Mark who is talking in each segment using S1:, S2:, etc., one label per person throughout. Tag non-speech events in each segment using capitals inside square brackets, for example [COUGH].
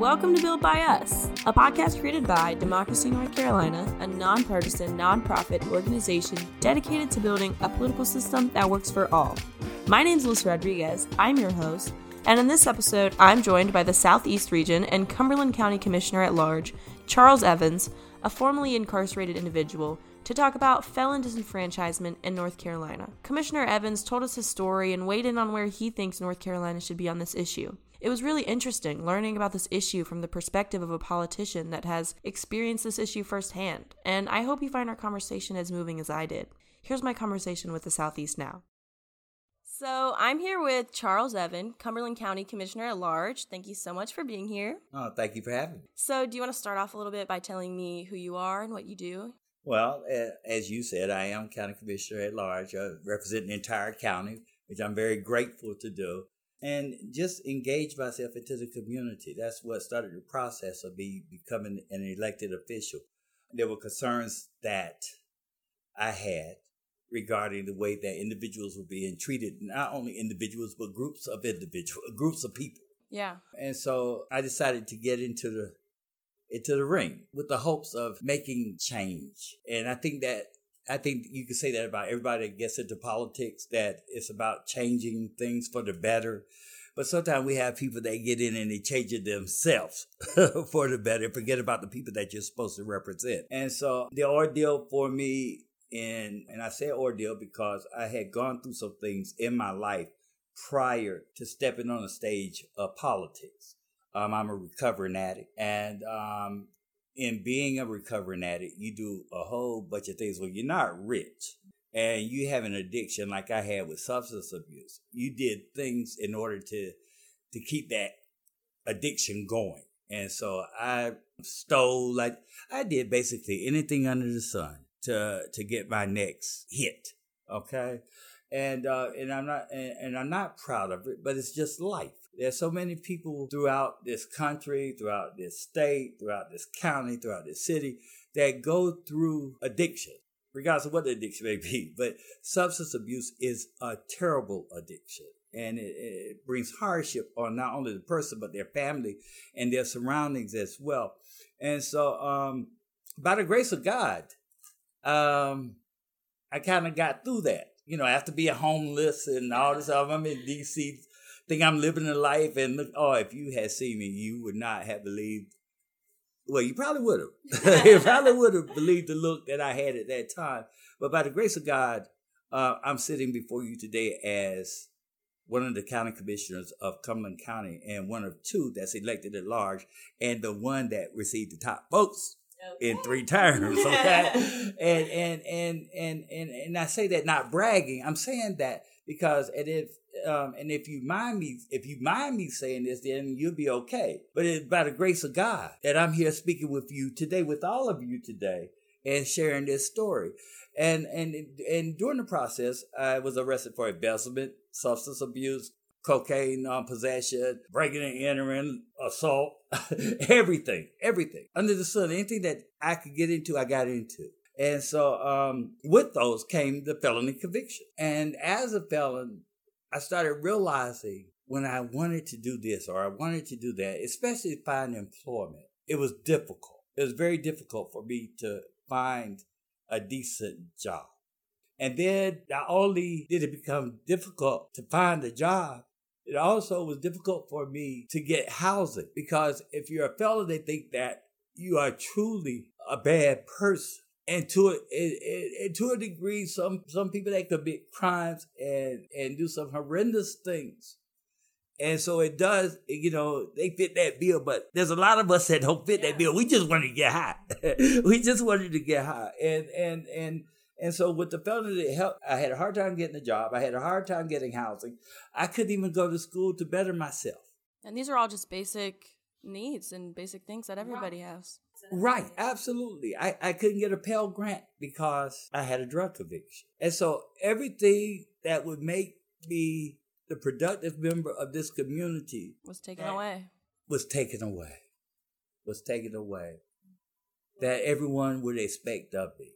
S1: Welcome to Built by Us, a podcast created by Democracy North Carolina, a nonpartisan, nonprofit organization dedicated to building a political system that works for all. My name is Lucy Rodriguez. I'm your host, and in this episode, I'm joined by the Southeast Region and Cumberland County Commissioner at Large, Charles Evans, a formerly incarcerated individual, to talk about felon disenfranchisement in North Carolina. Commissioner Evans told us his story and weighed in on where he thinks North Carolina should be on this issue. It was really interesting learning about this issue from the perspective of a politician that has experienced this issue firsthand, and I hope you find our conversation as moving as I did. Here's my conversation with the Southeast now. So, I'm here with Charles Evan, Cumberland County Commissioner at Large. Thank you so much for being here.
S2: Oh, thank you for having me.
S1: So, do you want to start off a little bit by telling me who you are and what you do?
S2: Well, as you said, I am County Commissioner at Large, uh, representing the entire county, which I'm very grateful to do and just engage myself into the community. That's what started the process of me becoming an elected official. There were concerns that I had regarding the way that individuals were being treated, not only individuals, but groups of individuals, [LAUGHS] groups of people.
S1: Yeah.
S2: And so I decided to get into the into the ring with the hopes of making change. And I think that I think you can say that about everybody that gets into politics, that it's about changing things for the better. But sometimes we have people that get in and they change it themselves [LAUGHS] for the better, forget about the people that you're supposed to represent. And so the ordeal for me, and, and I say ordeal because I had gone through some things in my life prior to stepping on the stage of politics. Um, I'm a recovering addict, and um, in being a recovering addict, you do a whole bunch of things. Well, you're not rich and you have an addiction like I had with substance abuse, you did things in order to to keep that addiction going. And so I stole like I did basically anything under the sun to to get my next hit. Okay. And uh and I'm not and, and I'm not proud of it, but it's just life. There's so many people throughout this country, throughout this state, throughout this county, throughout this city that go through addiction, regardless of what the addiction may be. [LAUGHS] But substance abuse is a terrible addiction. And it, it brings hardship on not only the person, but their family and their surroundings as well. And so, um, by the grace of God, um, I kind of got through that. You know, after being homeless and all this stuff, I'm in DC think I'm living a life and look, oh, if you had seen me, you would not have believed. Well, you probably would have. [LAUGHS] you probably would have believed the look that I had at that time. But by the grace of God, uh, I'm sitting before you today as one of the county commissioners of Cumberland County and one of two that's elected at large and the one that received the top votes. In three terms. Okay. [LAUGHS] and, and, and, and, and, and I say that not bragging. I'm saying that because and if um, and if you mind me, if you mind me saying this, then you'll be okay. But it's by the grace of God that I'm here speaking with you today, with all of you today, and sharing this story. And and and during the process, I was arrested for embezzlement, substance abuse, cocaine um, possession, breaking and entering, assault, [LAUGHS] everything, everything under the sun, anything that I could get into, I got into. And so, um, with those came the felony conviction. And as a felon, I started realizing when I wanted to do this or I wanted to do that, especially find employment, it was difficult. It was very difficult for me to find a decent job. And then not only did it become difficult to find a job, it also was difficult for me to get housing because if you're a fellow, they think that you are truly a bad person and to a, and to a degree, some some people that commit crimes and and do some horrendous things. And so it does, you know, they fit that bill, but there's a lot of us that don't fit yeah. that bill. We just wanted to get high. [LAUGHS] we just wanted to get high. And and and and so with the felony help, I had a hard time getting a job. I had a hard time getting housing. I couldn't even go to school to better myself.
S1: And these are all just basic needs and basic things that everybody right. has.
S2: Right, absolutely. I, I couldn't get a Pell Grant because I had a drug conviction. And so everything that would make me the productive member of this community
S1: was taken away.
S2: Was taken away. Was taken away. That everyone would expect of me.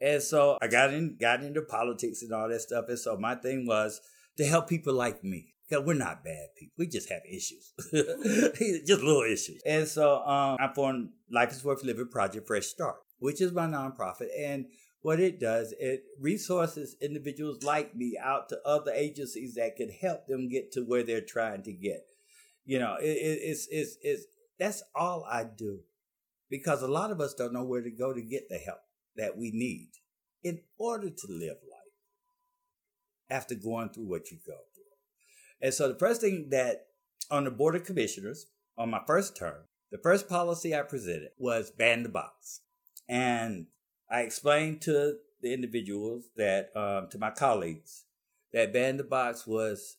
S2: And so I got in got into politics and all that stuff. And so my thing was to help people like me Because we're not bad people. We just have issues. [LAUGHS] just little issues. And so um, I formed Life is Worth Living Project Fresh Start, which is my nonprofit. And what it does, it resources individuals like me out to other agencies that could help them get to where they're trying to get. You know, it, it, it's, it's, it's, that's all I do because a lot of us don't know where to go to get the help that we need in order to live life after going through what you go through. And so the first thing that on the Board of Commissioners, on my first term, the first policy I presented was ban the box. And I explained to the individuals that, um, to my colleagues, that ban the box was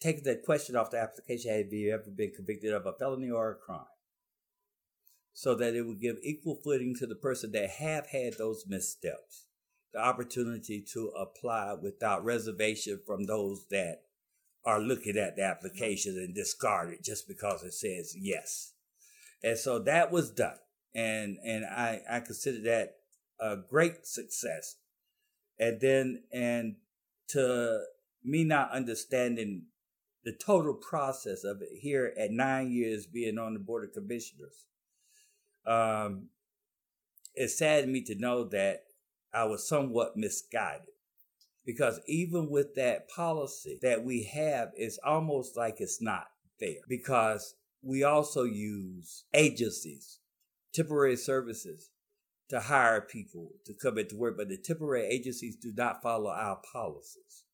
S2: taking that question off the application have you ever been convicted of a felony or a crime? So that it would give equal footing to the person that have had those missteps, the opportunity to apply without reservation from those that are looking at the application and discard it just because it says yes. And so that was done. And and I, I consider that a great success. And then and to me not understanding the total process of it here at nine years being on the board of commissioners, um, it saddened me to know that I was somewhat misguided because even with that policy that we have, it's almost like it's not fair because we also use agencies, temporary services to hire people to come into work, but the temporary agencies do not follow our policies.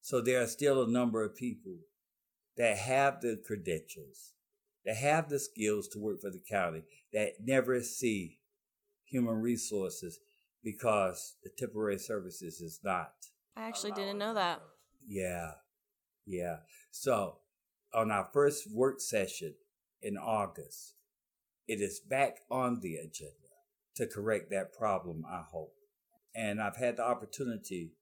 S2: So there are still a number of people that have the credentials, that have the skills to work for the county, that never see human resources because the temporary services is not.
S1: I actually didn't know that.
S2: Yeah, yeah. So on our first work session in August, it is back on the agenda to correct that problem, I hope. And I've had the opportunity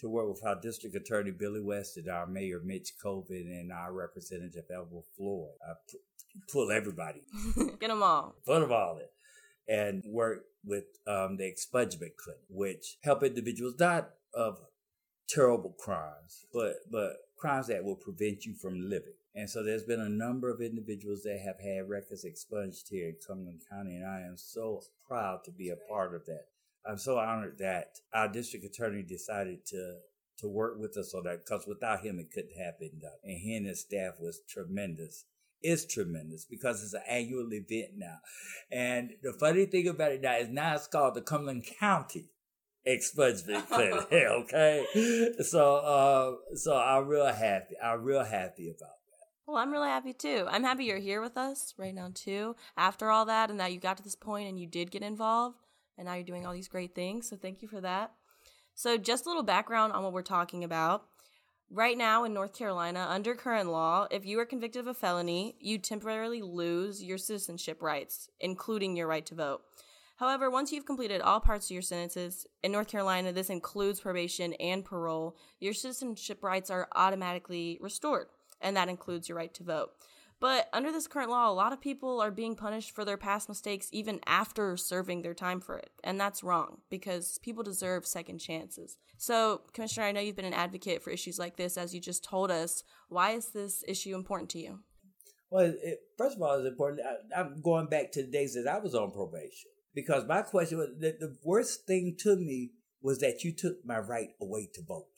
S2: to work with our district attorney, Billy West, and our mayor, Mitch Colvin, and our representative, Elmer Floyd. I pull everybody. [LAUGHS]
S1: Get them all.
S2: Put them all in and work with um, the expungement clinic, which help individuals not of terrible crimes, but but crimes that will prevent you from living. And so there's been a number of individuals that have had records expunged here in Cumberland County, and I am so proud to be a part of that. I'm so honored that our district attorney decided to to work with us on that because without him it couldn't happen. And he and his staff was tremendous is tremendous because it's an annual event now. And the funny thing about it now is now it's called the Cumberland County Expungement Clinic. [LAUGHS] okay. So uh so I'm real happy. I'm real happy about that.
S1: Well, I'm really happy too. I'm happy you're here with us right now too. After all that and that you got to this point and you did get involved and now you're doing all these great things. So thank you for that. So just a little background on what we're talking about. Right now in North Carolina, under current law, if you are convicted of a felony, you temporarily lose your citizenship rights, including your right to vote. However, once you've completed all parts of your sentences, in North Carolina, this includes probation and parole, your citizenship rights are automatically restored, and that includes your right to vote. But under this current law, a lot of people are being punished for their past mistakes even after serving their time for it. And that's wrong because people deserve second chances. So, Commissioner, I know you've been an advocate for issues like this, as you just told us. Why is this issue important to you?
S2: Well, it, first of all, it's important. I, am going back to the days that I was on probation because my question was that the worst thing to me was that you took my right away to vote.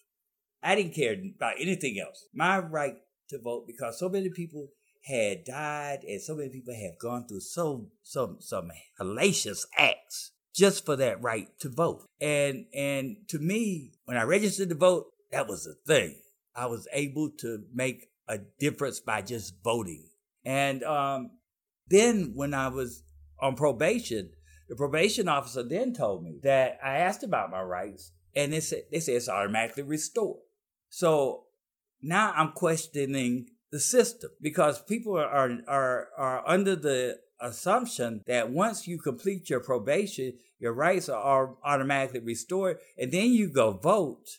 S2: I didn't care about anything else. My right to vote because so many people had died and so many people have gone through so some some hellacious acts just for that right to vote. And and to me, when I registered to vote, that was the thing. I was able to make a difference by just voting. And um, then when I was on probation, the probation officer then told me that I asked about my rights, and they said they said it's automatically restored. So now I'm questioning the system because people are, are, are under the assumption that once you complete your probation, your rights are automatically restored, and then you go vote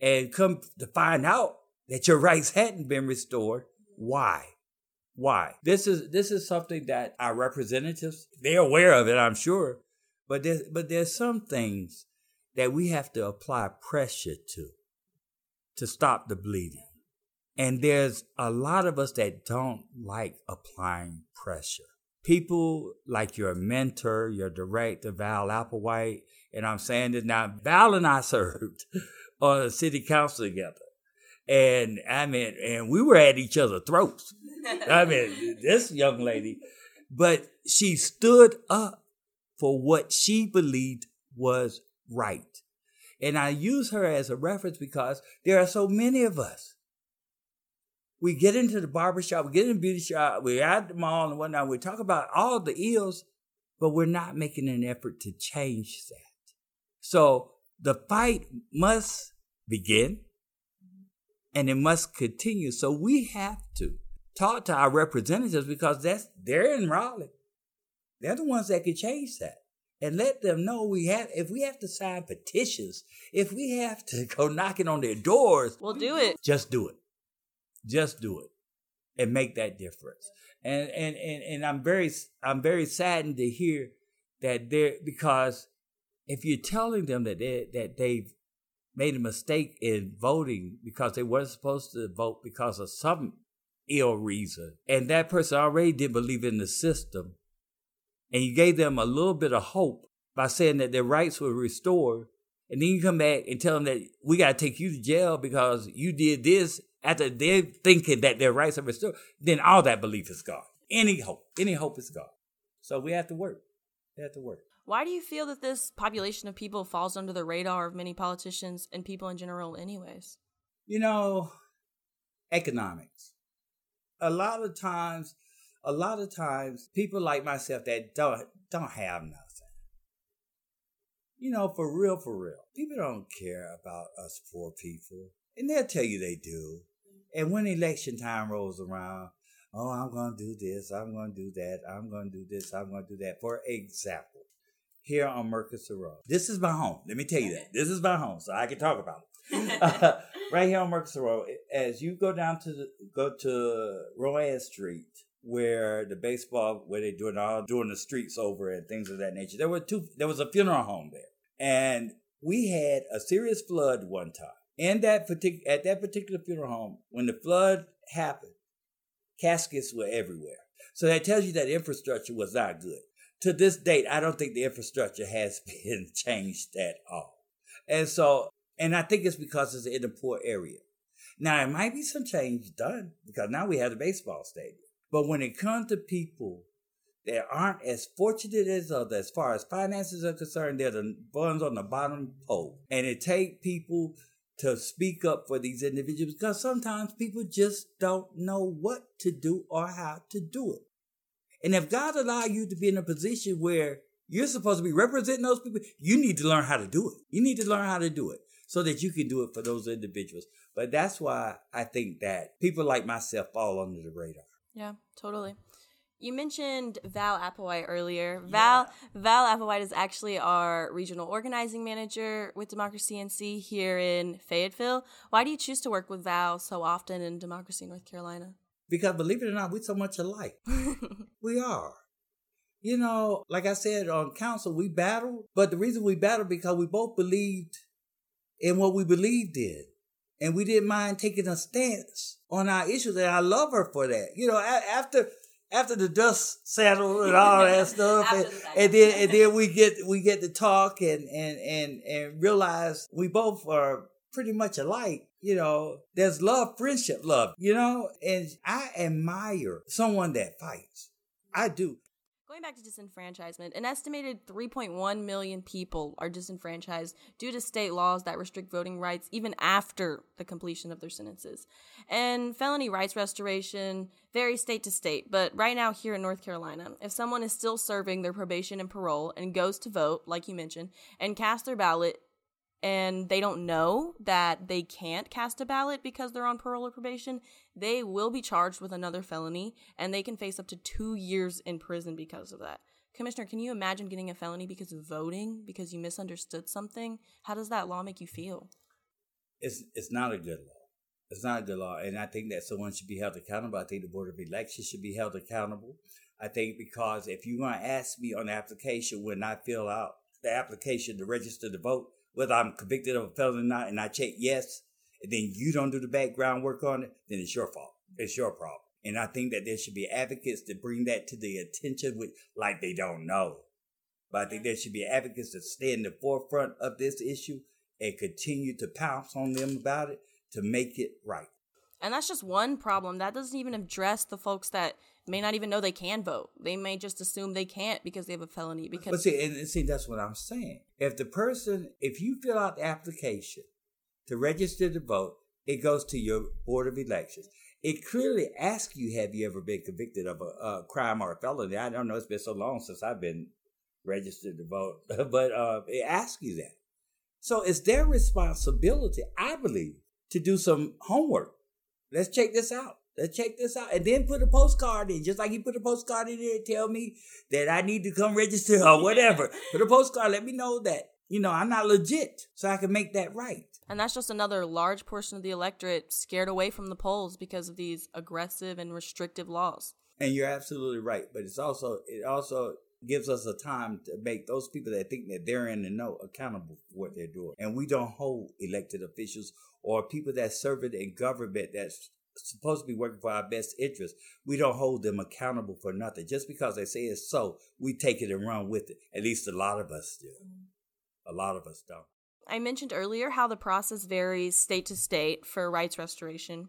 S2: and come to find out that your rights hadn't been restored. Why? Why? This is this is something that our representatives they're aware of it, I'm sure, but there's but there's some things that we have to apply pressure to to stop the bleeding And there's a lot of us that don't like applying pressure. People like your mentor, your director, Val Applewhite, and I'm saying this now, Val and I [LAUGHS] served on the city council together. And I mean, and we were at each other's throats. I mean, [LAUGHS] this young lady, but she stood up for what she believed was right. And I use her as a reference because there are so many of us. We get into the barbershop, we get in the beauty shop, we're at the mall and whatnot, we talk about all the ills, but we're not making an effort to change that. So the fight must begin and it must continue. So we have to talk to our representatives because that's they're in Raleigh. They're the ones that can change that and let them know we have if we have to sign petitions, if we have to [LAUGHS] go knocking on their doors,
S1: we'll do it.
S2: Just do it. Just do it. And make that difference. And and and, and I'm very I'm very saddened to hear that they're because if you're telling them that they that they've made a mistake in voting because they weren't supposed to vote because of some ill reason, and that person already didn't believe in the system, and you gave them a little bit of hope by saying that their rights were restored, and then you come back and tell them that we got to take you to jail because you did this after they're thinking that their rights are restored, then all that belief is gone. Any hope, any hope is gone. So we have to work. We have to work.
S1: Why do you feel that this population of people falls under the radar of many politicians and people in general, anyways?
S2: You know, economics. A lot of times a lot of times people like myself that don't don't have nothing. You know, for real, for real. People don't care about us poor people. And they'll tell you they do. And when election time rolls around, oh, I'm going to do this, I'm going to do that, I'm going to do this, I'm going to do that. For example, here on Murchison Road. This is my home. Let me tell you that. This is my home, so I can talk about it. uh, [LAUGHS] [LAUGHS] right here on Murchison Road, as you go down to the, go to Rowan Street, where the baseball where they're doing all doing the streets over and things of that nature. There were two there was a funeral home there. And we had a serious flood one time. In that particular at that particular funeral home, when the flood happened, caskets were everywhere. So that tells you that infrastructure was not good. To this date, I don't think the infrastructure has [LAUGHS] been changed at all. And so, and I think it's because it's in a poor area. Now, it might be some change done because now we have the baseball stadium. But when it comes to people that aren't as fortunate as others as far as finances are concerned, they're the ones on the bottom pole. And it takes people to speak up for these individuals because sometimes people just don't know what to do or how to do it. And if God allow you to be in a position where you're supposed to be representing those people, you need to learn how to do it. You need to learn how to do it so that you can do it for those individuals. But that's why I think that people like myself fall under the radar.
S1: Yeah, totally. You mentioned Val Applewhite earlier. Val yeah. Val Applewhite is actually our regional organizing manager with Democracy NC here in Fayetteville. Why do you choose to work with Val so often in Democracy North Carolina?
S2: Because believe it or not, we're so much alike. [LAUGHS] we are. You know, like I said on council, we battled, but the reason we battled because we both believed in what we believed in and we didn't mind taking a stance on our issues. And I love her for that. You know, after after the dust settled and all that [LAUGHS] stuff, and, and, then and then we get we get to talk and and and and realize we both are pretty much alike. You know, there's love, friendship, love. You know, and I admire someone that fights. I do.
S1: Going back to disenfranchisement, an estimated 3.1 million people are disenfranchised due to state laws that restrict voting rights even after the completion of their sentences. And felony rights restoration varies state to state, but right now here in North Carolina, if someone is still serving their probation and parole and goes to vote, like you mentioned, and cast their ballot and they don't know that they can't cast a ballot because they're on parole or probation, they will be charged with another felony and they can face up to two years in prison because of that. Commissioner, can you imagine getting a felony because of voting, because you misunderstood something? How does that law make you feel?
S2: It's it's not a good law. It's not a good law. And I think that someone should be held accountable. I think the Board of Elections should be held accountable. I think because if you're going to ask me on the application when I fill out the application to register to vote, whether I'm convicted of a felony or not, and I check yes, and then you don't do the background work on it, then it's your fault. It's your problem. And I think that there should be advocates to bring that to the attention with like they don't know. But I think there should be advocates to stay in the forefront of this issue and continue to pounce on them about it to make it right.
S1: And that's just one problem. That doesn't even address the folks that may not even know they can vote. They may just assume they can't because they have a felony. Because
S2: but see, and see, that's what I'm saying. If the person, if you fill out the application to register to vote, it goes to your board of elections. It clearly asks you, have you ever been convicted of a, a crime or a felony? I don't know. It's been so long since I've been registered to vote, [LAUGHS] but uh, it asks you that. So it's their responsibility, I believe, to do some homework. Let's check this out. Let's check this out. And then put a postcard in, just like you put a postcard in there, tell me that I need to come register or [LAUGHS] whatever. put a postcard, let me know that, you know, I'm not legit so I can make that right.
S1: And that's just another large portion of the electorate scared away from the polls because of these aggressive and restrictive laws.
S2: And you're absolutely right. But it's also, it also gives us a time to make those people that think that they're in the know accountable for what they're doing. And we don't hold elected officials or people that serve in government that's supposed to be working for our best interest. We don't hold them accountable for nothing. Just because they say it's so, we take it and run with it. At least a lot of us do. Mm-hmm. A lot of us don't.
S1: I mentioned earlier how the process varies state to state for rights restoration.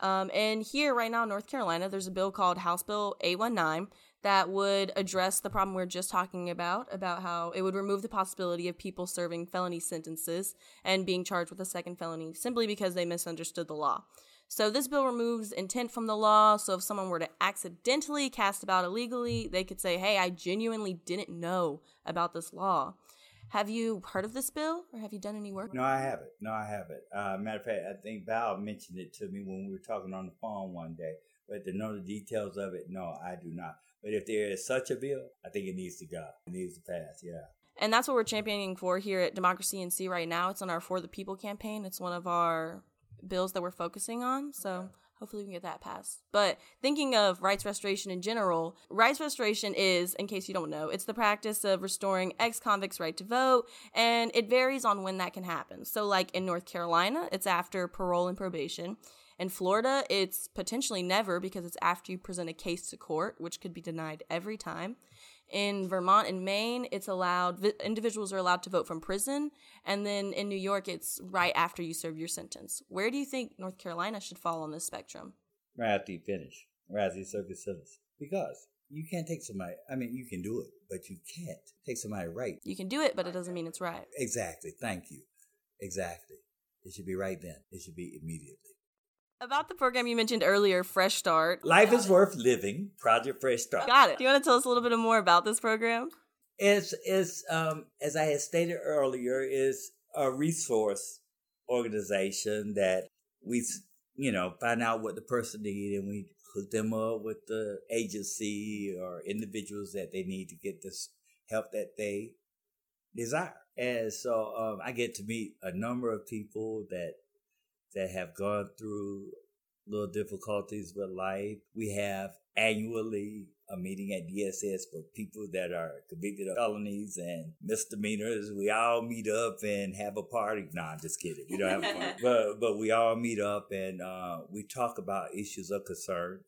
S1: Um, and here, right now in North Carolina, there's a bill called House Bill 819 that would address the problem we are just talking about, about how it would remove the possibility of people serving felony sentences and being charged with a second felony simply because they misunderstood the law. So this bill removes intent from the law. So if someone were to accidentally cast about illegally, they could say, "Hey, I genuinely didn't know about this law." Have you heard of this bill, or have you done any work?
S2: No, I haven't. No, I haven't. Uh, matter of fact, I think Val mentioned it to me when we were talking on the phone one day. But to know the details of it, no, I do not. But if there is such a bill, I think it needs to go. It needs to pass. Yeah.
S1: And that's what we're championing for here at Democracy NC right now. It's on our For the People campaign. It's one of our bills that we're focusing on. So hopefully we can get that passed. But thinking of rights restoration in general, rights restoration is, in case you don't know, it's the practice of restoring ex convicts' right to vote, and it varies on when that can happen. So, like in North Carolina, it's after parole and probation. In Florida, it's potentially never because it's after you present a case to court, which could be denied every time. In Vermont and Maine, it's allowed, individuals are allowed to vote from prison. And then in New York, it's right after you serve your sentence. Where do you think North Carolina should fall on this spectrum?
S2: Right after you finish, right after you serve your sentence. Because you can't take somebody, I mean, you can do it, but you can't take somebody right.
S1: You can do it, but it doesn't mean it's right.
S2: Exactly. Thank you. Exactly. It should be right then. It should be immediately.
S1: About the program you mentioned earlier, Fresh Start.
S2: Life is worth living. Project Fresh Start.
S1: Got it. Do you want to tell us a little bit more about this program?
S2: It's it's um as I had stated earlier, is a resource organization that we you know find out what the person needs and we hook them up with the agency or individuals that they need to get this help that they desire. And so um, I get to meet a number of people that that have gone through little difficulties with life. We have annually a meeting at DSS for people that are convicted of felonies and misdemeanors. We all meet up and have a party. No, I'm just kidding. We don't have a party. [LAUGHS] but, but we all meet up and uh, we talk about issues of concern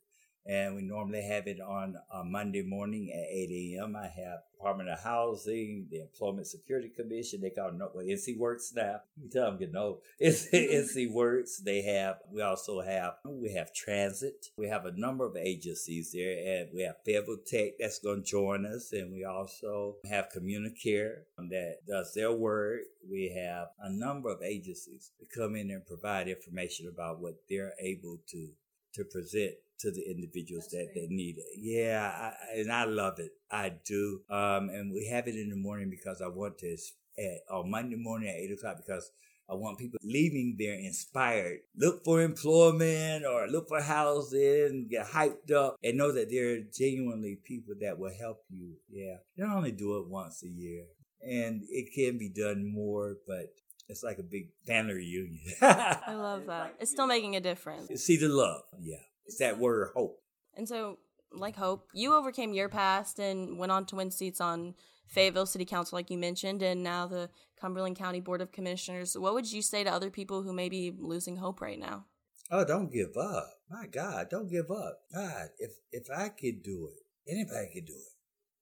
S2: and we normally have it on a Monday morning at 8 a.m. I have Department of Housing, the Employment Security Commission. They call it well, NC Works now. [LAUGHS] You tell them getting old. It's [LAUGHS] NC Works. They have. We also have. We have Transit. We have a number of agencies there, and we have Fayetteville Tech that's going to join us, and we also have Communicare um, that does their work. We have a number of agencies that come in and provide information about what they're able to to present to the individuals That's that great. they need it. Yeah, I, and I love it. I do. Um, and we have it in the morning because I want to at on Monday morning at eight o'clock because I want people leaving there inspired. Look for employment or look for housing, get hyped up, and know that there are genuinely people that will help you. Yeah. You don't only do it once a year. And it can be done more, but it's like a big family reunion. [LAUGHS]
S1: I love that. It's still making a difference.
S2: See the love. Yeah. It's that word hope.
S1: And so, like hope, you overcame your past and went on to win seats on Fayetteville City Council, like you mentioned, and now the Cumberland County Board of Commissioners. What would you say to other people who may be losing hope right now?
S2: Oh, don't give up. My God, don't give up. God, if if I could do it, anybody could do it.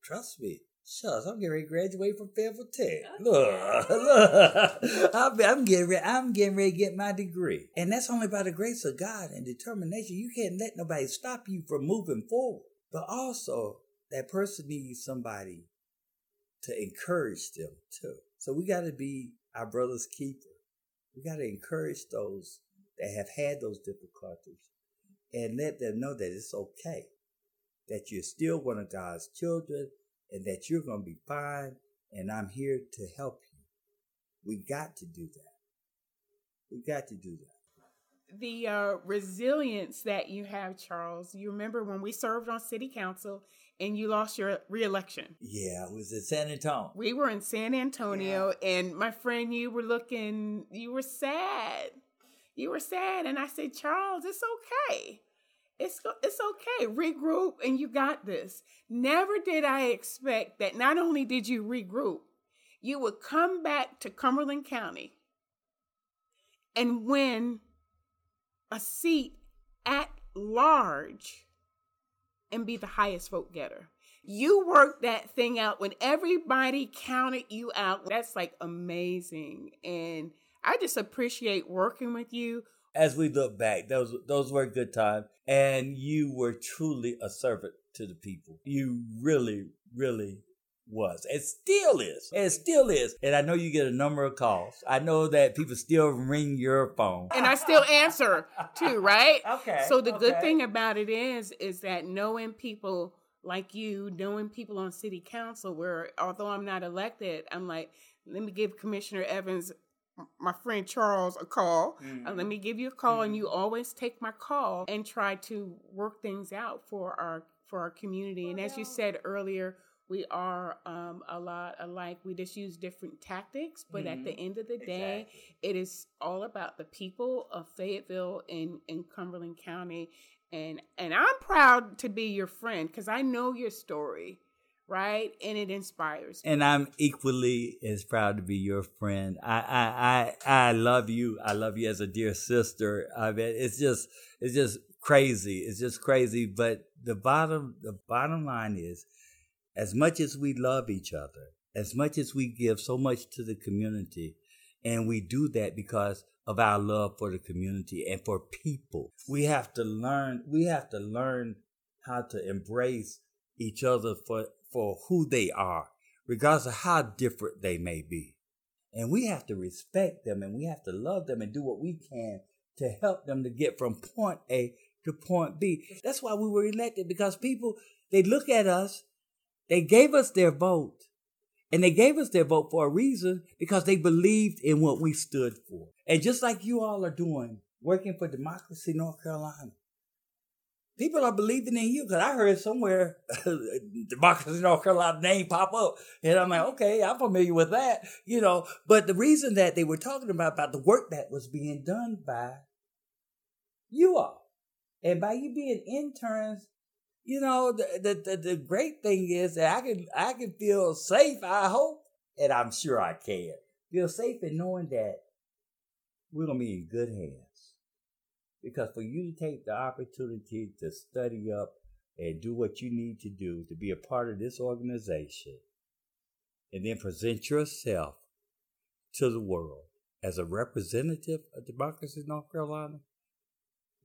S2: Trust me. Shucks, I'm getting ready to graduate from Fayetteville Tech. Look, [LAUGHS] look, I'm, I'm getting ready. I'm getting ready to get my degree, and that's only by the grace of God and determination. You can't let nobody stop you from moving forward. But also, that person needs somebody to encourage them too. So we got to be our brother's keeper. We got to encourage those that have had those difficulties and let them know that it's okay, that you're still one of God's children and that you're going to be fine and I'm here to help you. We got to do that. We got to do that
S3: the uh, resilience that you have, Charles. You remember when we served on city council and you lost your reelection.
S2: Yeah, it was in San Antonio.
S3: We were in San Antonio, yeah. and my friend, you were looking, you were sad. You were sad, and I said, Charles, it's okay. It's it's okay. Regroup, and you got this. Never did I expect that. Not only did you regroup, you would come back to Cumberland County and win a seat at large and be the highest vote getter. You worked that thing out when everybody counted you out. That's like amazing. And I just appreciate working with you.
S2: As we look back, those those were good times. And you were truly a servant to the people. You really, really was. It still is. It still is. And I know you get a number of calls. I know that people still ring your phone.
S3: And I still answer too, right? [LAUGHS]
S2: okay.
S3: So the
S2: okay.
S3: good thing about it is is that knowing people like you, knowing people on city council where although I'm not elected, I'm like, let me give Commissioner Evans my friend Charles a call. Mm-hmm. Uh, let me give you a call mm-hmm. and you always take my call and try to work things out for our for our community. And as you said earlier, we are um, a lot alike. We just use different tactics, but mm-hmm. at the mm-hmm. end of the day, exactly. it is all about the people of Fayetteville and, in Cumberland County. And and I'm proud to be your friend because I know your story, right? And it inspires.
S2: Me. And I'm equally as proud to be your friend. I I I, I love you. I love you as a dear sister. I mean, it's just it's just crazy. It's just crazy. But the bottom the bottom line is as much as we love each other, as much as we give so much to the community, and we do that because of our love for the community and for people. We have to learn, we have to learn how to embrace each other for, for who they are, regardless of how different they may be. And we have to respect them and we have to love them and do what we can to help them to get from point A to point B. That's why we were elected because people, they look at us they gave us their vote. And they gave us their vote for a reason because they believed in what we stood for. And just like you all are doing, working for Democracy North Carolina, people are believing in you because I heard somewhere [LAUGHS] Democracy North Carolina name pop up, and I'm like, okay, I'm familiar with that, you know. But the reason that they were talking about about the work that was being done by you all, and by you being interns you know, the, the, the, great thing is that I can, I can feel safe, I hope, and I'm sure I can feel safe in knowing that we're to be in good hands. Because for you to take the opportunity to study up and do what you need to do to be a part of this organization and then present yourself to the world as a representative of democracy in North Carolina,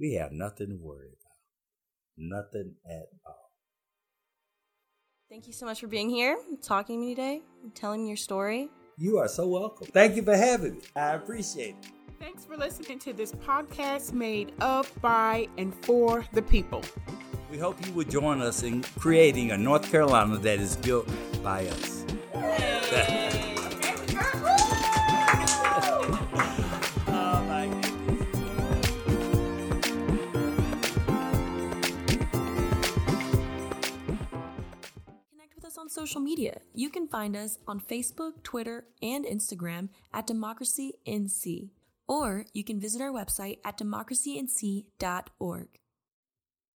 S2: we have nothing to worry about. Nothing at all.
S1: Thank you so much for being here, talking to me today, telling me your story.
S2: You are so welcome. Thank you for having me. I appreciate it.
S3: Thanks for listening to this podcast made of, by, and for the people.
S2: We hope you would join us in creating a North Carolina that is built by us. Hey.
S1: on social media. You can find us on Facebook, Twitter, and Instagram at Democracy NC, or you can visit our website at democracync.org.